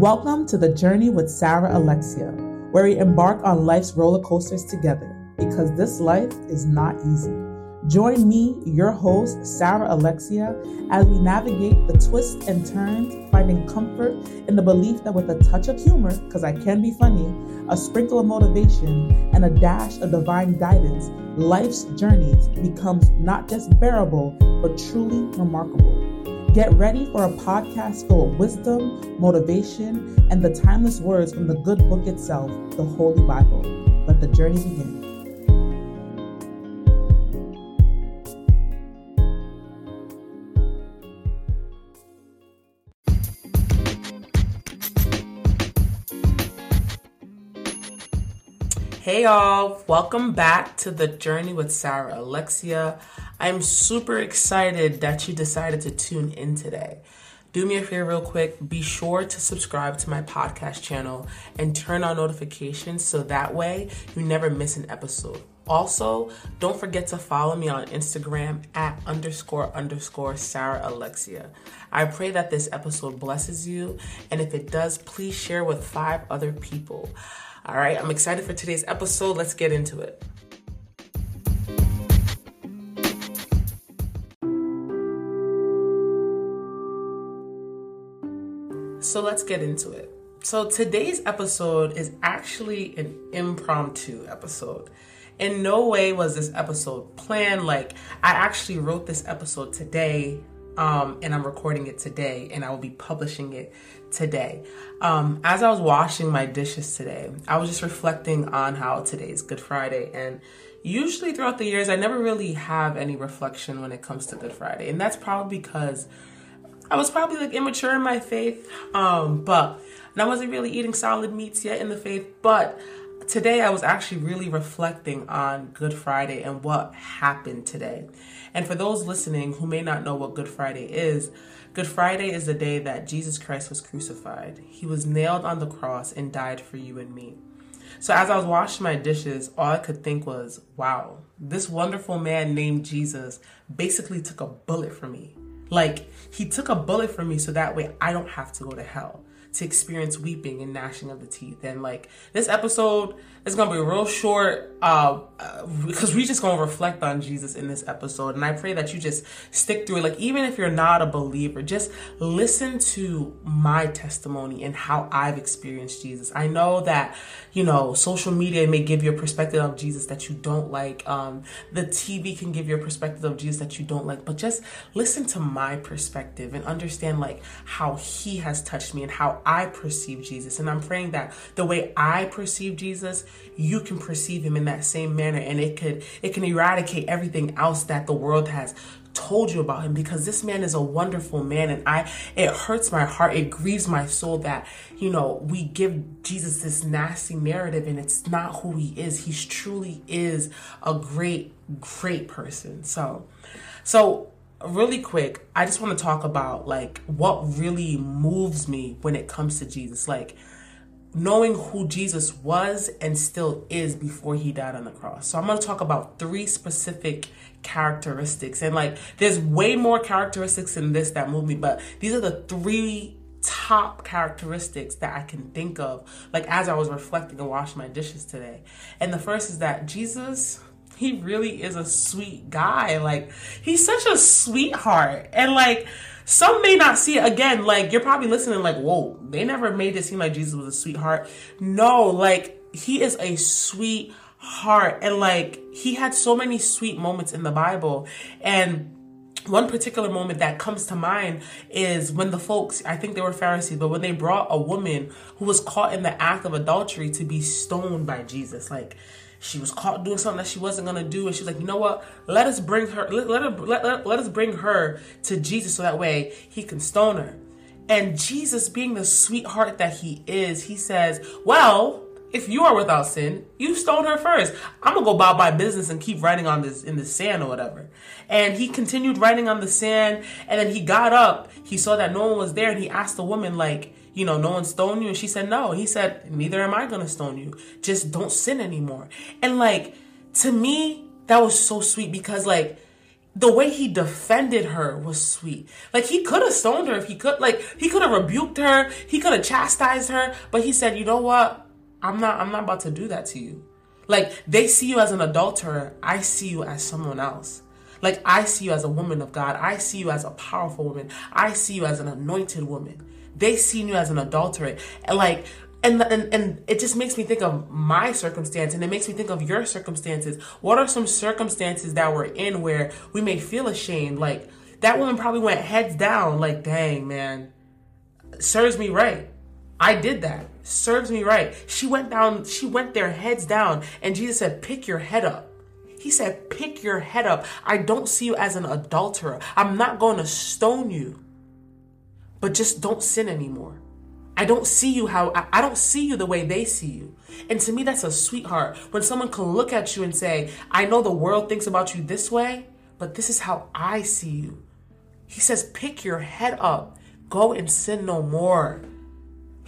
Welcome to the journey with Sarah Alexia, where we embark on life's roller coasters together because this life is not easy. Join me, your host, Sarah Alexia, as we navigate the twists and turns, finding comfort in the belief that with a touch of humor, because I can be funny, a sprinkle of motivation, and a dash of divine guidance, life's journeys becomes not just bearable, but truly remarkable. Get ready for a podcast full of wisdom, motivation, and the timeless words from the good book itself, the Holy Bible. Let the journey begin. Hey y'all, welcome back to the journey with Sarah Alexia. I'm super excited that you decided to tune in today. Do me a favor, real quick. Be sure to subscribe to my podcast channel and turn on notifications so that way you never miss an episode. Also, don't forget to follow me on Instagram at underscore underscore Sarah Alexia. I pray that this episode blesses you, and if it does, please share with five other people. All right, I'm excited for today's episode. Let's get into it. So let's get into it. So today's episode is actually an impromptu episode. In no way was this episode planned. Like, I actually wrote this episode today um, and I'm recording it today, and I will be publishing it today. Um, as I was washing my dishes today, I was just reflecting on how today is Good Friday, and usually throughout the years, I never really have any reflection when it comes to Good Friday, and that's probably because I was probably like immature in my faith, um, but I wasn't really eating solid meats yet in the faith, but today I was actually really reflecting on Good Friday and what happened today. And for those listening who may not know what Good Friday is, Good Friday is the day that Jesus Christ was crucified. He was nailed on the cross and died for you and me. So as I was washing my dishes, all I could think was, wow, this wonderful man named Jesus basically took a bullet for me. Like, he took a bullet for me so that way I don't have to go to hell to experience weeping and gnashing of the teeth. And like this episode is gonna be real short uh, uh, because we just gonna reflect on Jesus in this episode. And I pray that you just stick through it. Like even if you're not a believer, just listen to my testimony and how I've experienced Jesus. I know that you know social media may give you a perspective of Jesus that you don't like. Um, the TV can give you a perspective of Jesus that you don't like, but just listen to my perspective and understand like how He has touched me and how I perceive Jesus. And I'm praying that the way I perceive Jesus, you can perceive him in that same manner. And it could it can eradicate everything else that the world has told you about him because this man is a wonderful man. And I it hurts my heart. It grieves my soul that you know we give Jesus this nasty narrative and it's not who he is. He truly is a great great person. So so really quick, I just want to talk about like what really moves me when it comes to Jesus. Like knowing who Jesus was and still is before he died on the cross. So I'm going to talk about three specific characteristics. And like there's way more characteristics in this that move me, but these are the three top characteristics that I can think of like as I was reflecting and washing my dishes today. And the first is that Jesus he really is a sweet guy. Like he's such a sweetheart. And like some may not see it again. Like you're probably listening like, whoa, they never made it seem like Jesus was a sweetheart. No, like he is a sweet heart. And like he had so many sweet moments in the Bible. And one particular moment that comes to mind is when the folks, I think they were Pharisees, but when they brought a woman who was caught in the act of adultery to be stoned by Jesus. Like she was caught doing something that she wasn't gonna do, and she was like, you know what? Let us bring her. Let, let her. Let, let, let us bring her to Jesus so that way he can stone her. And Jesus, being the sweetheart that he is, he says, well. If you are without sin, you stone her first. I'm gonna go about my business and keep writing on this in the sand or whatever. And he continued writing on the sand, and then he got up. He saw that no one was there, and he asked the woman, like, you know, no one stoned you? And she said, no. He said, neither am I going to stone you. Just don't sin anymore. And like, to me, that was so sweet because like, the way he defended her was sweet. Like he could have stoned her if he could like he could have rebuked her, he could have chastised her, but he said, "You know what? I'm not I'm not about to do that to you." Like they see you as an adulterer, I see you as someone else. Like I see you as a woman of God. I see you as a powerful woman. I see you as an anointed woman. They see you as an adulterer. And like and, and and it just makes me think of my circumstance and it makes me think of your circumstances. What are some circumstances that we're in where we may feel ashamed? Like that woman probably went heads down like dang man. Serves me right. I did that. Serves me right. She went down she went there heads down and jesus said pick your head up. He said pick your head up. I don't see you as an adulterer. I'm not going to stone you but just don't sin anymore I don't see you how I don't see you the way they see you. And to me, that's a sweetheart. When someone can look at you and say, I know the world thinks about you this way, but this is how I see you. He says, pick your head up, go and sin no more.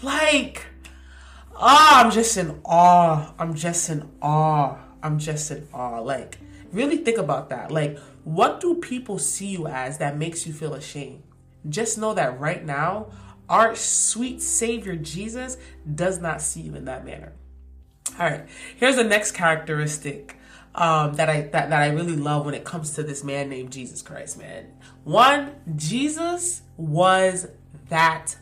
Like, ah, oh, I'm just in awe. I'm just in awe. I'm just in awe. Like, really think about that. Like, what do people see you as that makes you feel ashamed? Just know that right now, our sweet Savior Jesus does not see you in that manner. All right, here's the next characteristic um, that I that, that I really love when it comes to this man named Jesus Christ, man. One, Jesus was that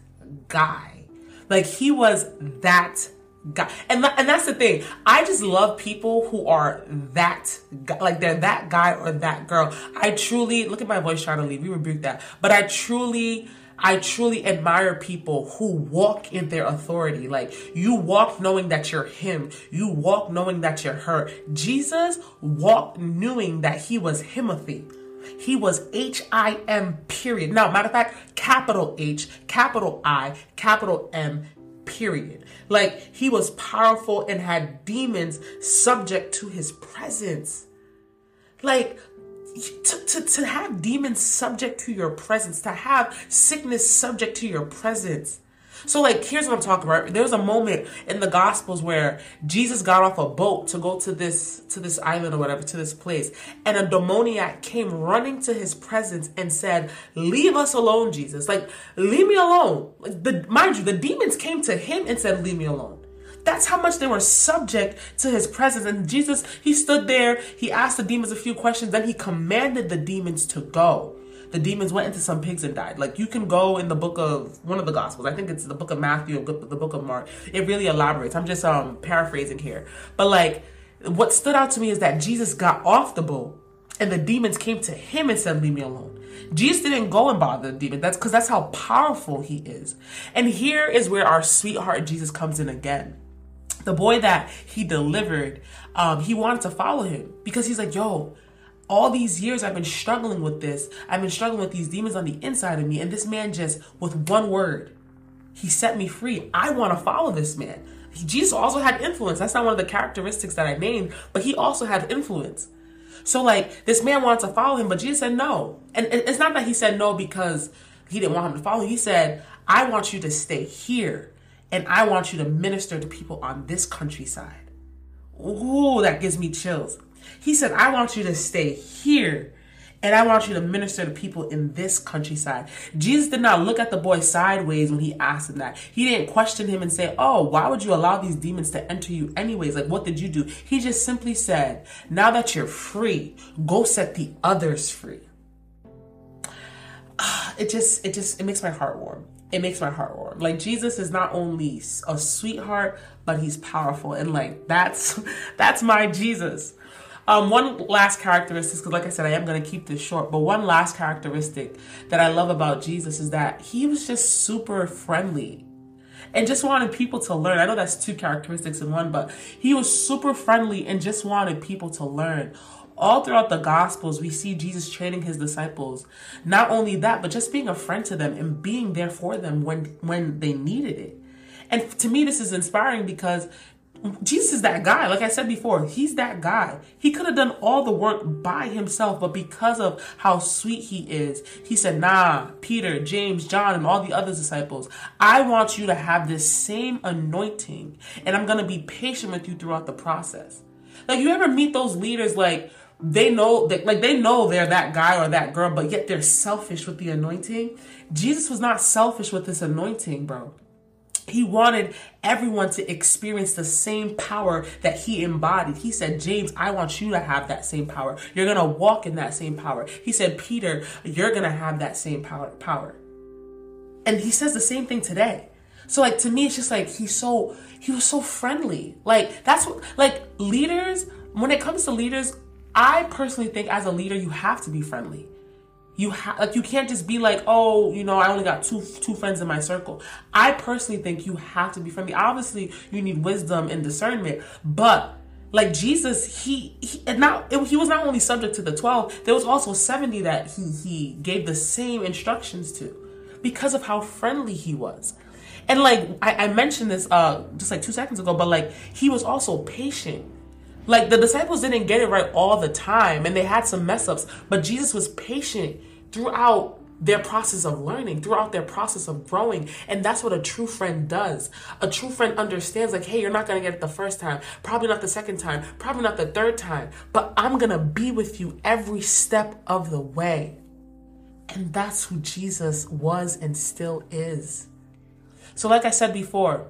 guy. Like he was that guy. And, and that's the thing. I just love people who are that guy, like they're that guy or that girl. I truly look at my voice trying to leave. We rebuke that. But I truly I truly admire people who walk in their authority. Like you walk knowing that you're him. You walk knowing that you're her. Jesus walked knowing that he was Himothy. He was H I M period. Now, matter of fact, capital H, capital I, capital M period. Like he was powerful and had demons subject to his presence. Like to, to, to have demons subject to your presence, to have sickness subject to your presence. So, like, here's what I'm talking about. There's a moment in the Gospels where Jesus got off a boat to go to this to this island or whatever, to this place, and a demoniac came running to his presence and said, "Leave us alone, Jesus! Like, leave me alone!" Like, the mind you, the demons came to him and said, "Leave me alone." That's how much they were subject to his presence. And Jesus, he stood there, he asked the demons a few questions, then he commanded the demons to go. The demons went into some pigs and died. Like you can go in the book of one of the gospels. I think it's the book of Matthew the book of Mark. It really elaborates. I'm just um paraphrasing here. But like what stood out to me is that Jesus got off the boat and the demons came to him and said, Leave me alone. Jesus didn't go and bother the demon. That's because that's how powerful he is. And here is where our sweetheart Jesus comes in again the boy that he delivered, um, he wanted to follow him because he's like, yo, all these years I've been struggling with this. I've been struggling with these demons on the inside of me. And this man just, with one word, he set me free. I want to follow this man. Jesus also had influence. That's not one of the characteristics that I named, but he also had influence. So, like, this man wanted to follow him, but Jesus said no. And it's not that he said no because he didn't want him to follow. He said, I want you to stay here and I want you to minister to people on this countryside. Ooh, that gives me chills. He said, I want you to stay here and I want you to minister to people in this countryside. Jesus did not look at the boy sideways when he asked him that. He didn't question him and say, Oh, why would you allow these demons to enter you anyways? Like, what did you do? He just simply said, Now that you're free, go set the others free. It just, it just, it makes my heart warm it makes my heart warm. Like Jesus is not only a sweetheart, but he's powerful, and like that's that's my Jesus. Um, one last characteristic, because like I said, I am going to keep this short, but one last characteristic that I love about Jesus is that he was just super friendly and just wanted people to learn. I know that's two characteristics in one, but he was super friendly and just wanted people to learn. All throughout the gospels we see jesus training his disciples. Not only that but just being a friend to them and being there for them when when they needed it. And to me this is inspiring because Jesus is that guy. Like I said before, he's that guy. He could have done all the work by himself, but because of how sweet he is, he said, Nah, Peter, James, John, and all the other disciples, I want you to have this same anointing, and I'm going to be patient with you throughout the process. Like, you ever meet those leaders like, they know that like they know they're that guy or that girl, but yet they're selfish with the anointing. Jesus was not selfish with this anointing, bro. He wanted everyone to experience the same power that he embodied. He said, James, I want you to have that same power. You're going to walk in that same power. He said, Peter, you're going to have that same power, power. And he says the same thing today. So like to me, it's just like he's so he was so friendly. Like that's what like leaders. When it comes to leaders, I personally think as a leader, you have to be friendly. You have like you can't just be like, oh, you know, I only got two two friends in my circle. I personally think you have to be friendly. Obviously, you need wisdom and discernment, but like Jesus, he he not it, he was not only subject to the twelve. There was also seventy that he he gave the same instructions to, because of how friendly he was. And like I, I mentioned this uh just like two seconds ago, but like he was also patient like the disciples didn't get it right all the time and they had some mess ups, but Jesus was patient throughout their process of learning, throughout their process of growing. And that's what a true friend does. A true friend understands, like, hey, you're not going to get it the first time, probably not the second time, probably not the third time, but I'm going to be with you every step of the way. And that's who Jesus was and still is. So, like I said before,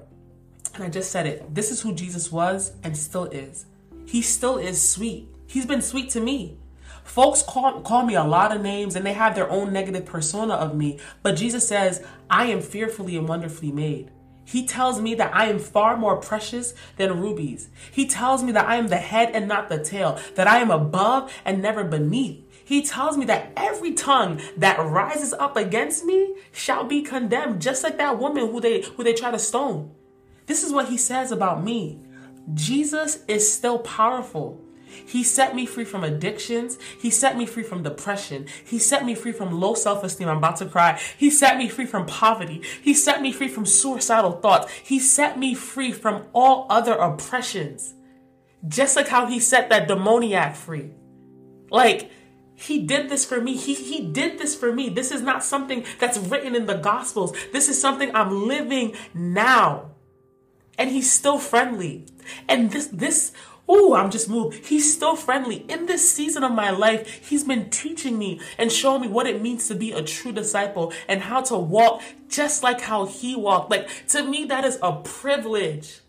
and I just said it, this is who Jesus was and still is he still is sweet. He's been sweet to me. Folks call, call me a lot of names and they have their own negative persona of me, but Jesus says, I am fearfully and wonderfully made. He tells me that I am far more precious than rubies. He tells me that I am the head and not the tail, that I am above and never beneath. He tells me that every tongue that rises up against me shall be condemned, just like that woman who they who they try to stone. This is what he says about me. Jesus is still powerful. He set me free from addictions. He set me free from depression. He set me free from low self esteem. I'm about to cry. He set me free from poverty. He set me free from suicidal thoughts. He set me free from all other oppressions. Just like how he set that demoniac free. Like, he did this for me. He, he did this for me. This is not something that's written in the Gospels. This is something I'm living now and he's still friendly. And this, this, oh, I'm just moved. He's still friendly. In this season of my life, he's been teaching me and showing me what it means to be a true disciple and how to walk just like how he walked. Like, to me, that is a privilege.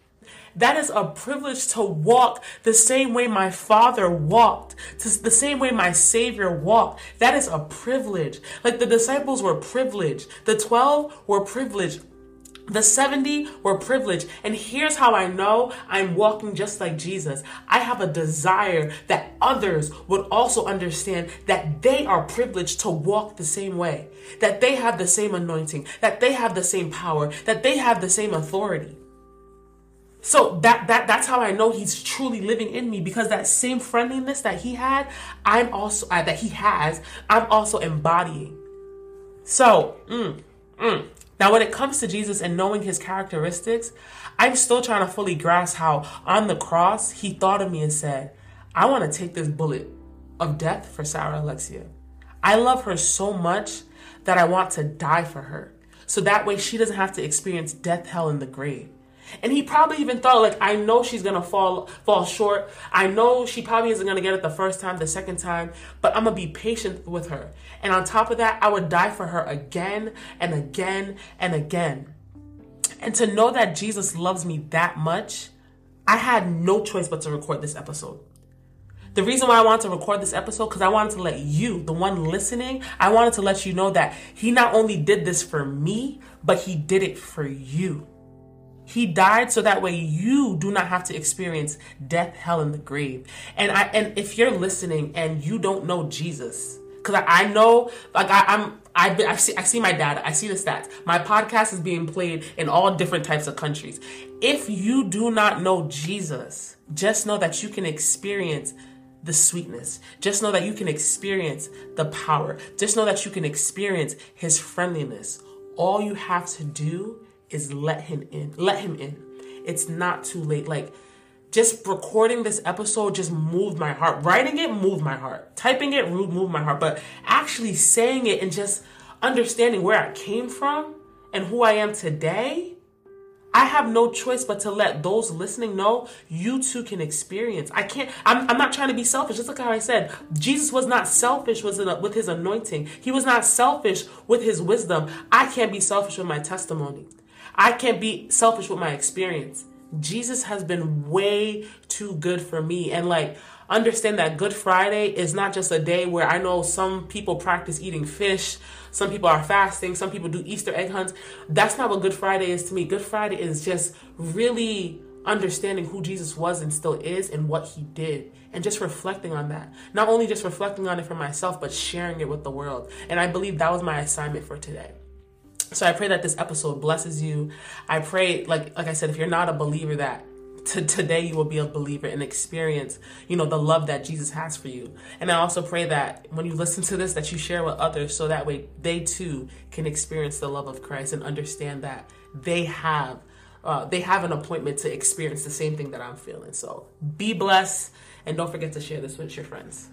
That is a privilege to walk the same way my father walked, to the same way my savior walked. That is a privilege. Like the disciples were privileged. The 12 were privileged. The 70 were privileged. And here's how I know I'm walking just like Jesus. I have a desire that others would also understand that they are privileged to walk the same way, that they have the same anointing, that they have the same power, that they have the same authority. So that that that's how I know he's truly living in me because that same friendliness that he had, I'm also uh, that he has, I'm also embodying. So, mm, mm, now, when it comes to Jesus and knowing his characteristics, I'm still trying to fully grasp how on the cross he thought of me and said, I want to take this bullet of death for Sarah Alexia. I love her so much that I want to die for her. So that way she doesn't have to experience death, hell, and the grave. And he probably even thought, like, I know she's gonna fall fall short. I know she probably isn't gonna get it the first time, the second time, but I'm gonna be patient with her. And on top of that, I would die for her again and again and again. And to know that Jesus loves me that much, I had no choice but to record this episode. The reason why I wanted to record this episode because I wanted to let you, the one listening, I wanted to let you know that he not only did this for me, but he did it for you. He died so that way you do not have to experience death, hell, and the grave. And I and if you're listening and you don't know Jesus, because I, I, know like I, I'm I, I see I see my data, I see the stats. My podcast is being played in all different types of countries. If you do not know Jesus, just know that you can experience the sweetness. Just know that you can experience the power. Just know that you can experience his friendliness. All you have to do is let him in. Let him in. It's not too late. Like just recording this episode just moved my heart. Writing it moved my heart. Typing it moved my heart. But actually saying it and just understanding where I came from and who I am today, I have no choice but to let those listening know you too can experience. I can't, I'm, I'm not trying to be selfish. Just like how I said, Jesus was not selfish with his anointing. He was not selfish with his wisdom. I can't be selfish with my testimony. I can't be selfish with my experience. Jesus has been way too good for me. And like, understand that Good Friday is not just a day where I know some people practice eating fish, some people are fasting, some people do Easter egg hunts. That's not what Good Friday is to me. Good Friday is just really understanding who Jesus was and still is and what he did and just reflecting on that. Not only just reflecting on it for myself, but sharing it with the world. And I believe that was my assignment for today. So I pray that this episode blesses you. I pray, like like I said, if you're not a believer, that to today you will be a believer and experience, you know, the love that Jesus has for you. And I also pray that when you listen to this, that you share with others so that way they too can experience the love of Christ and understand that they have uh, they have an appointment to experience the same thing that I'm feeling. So be blessed and don't forget to share this with your friends.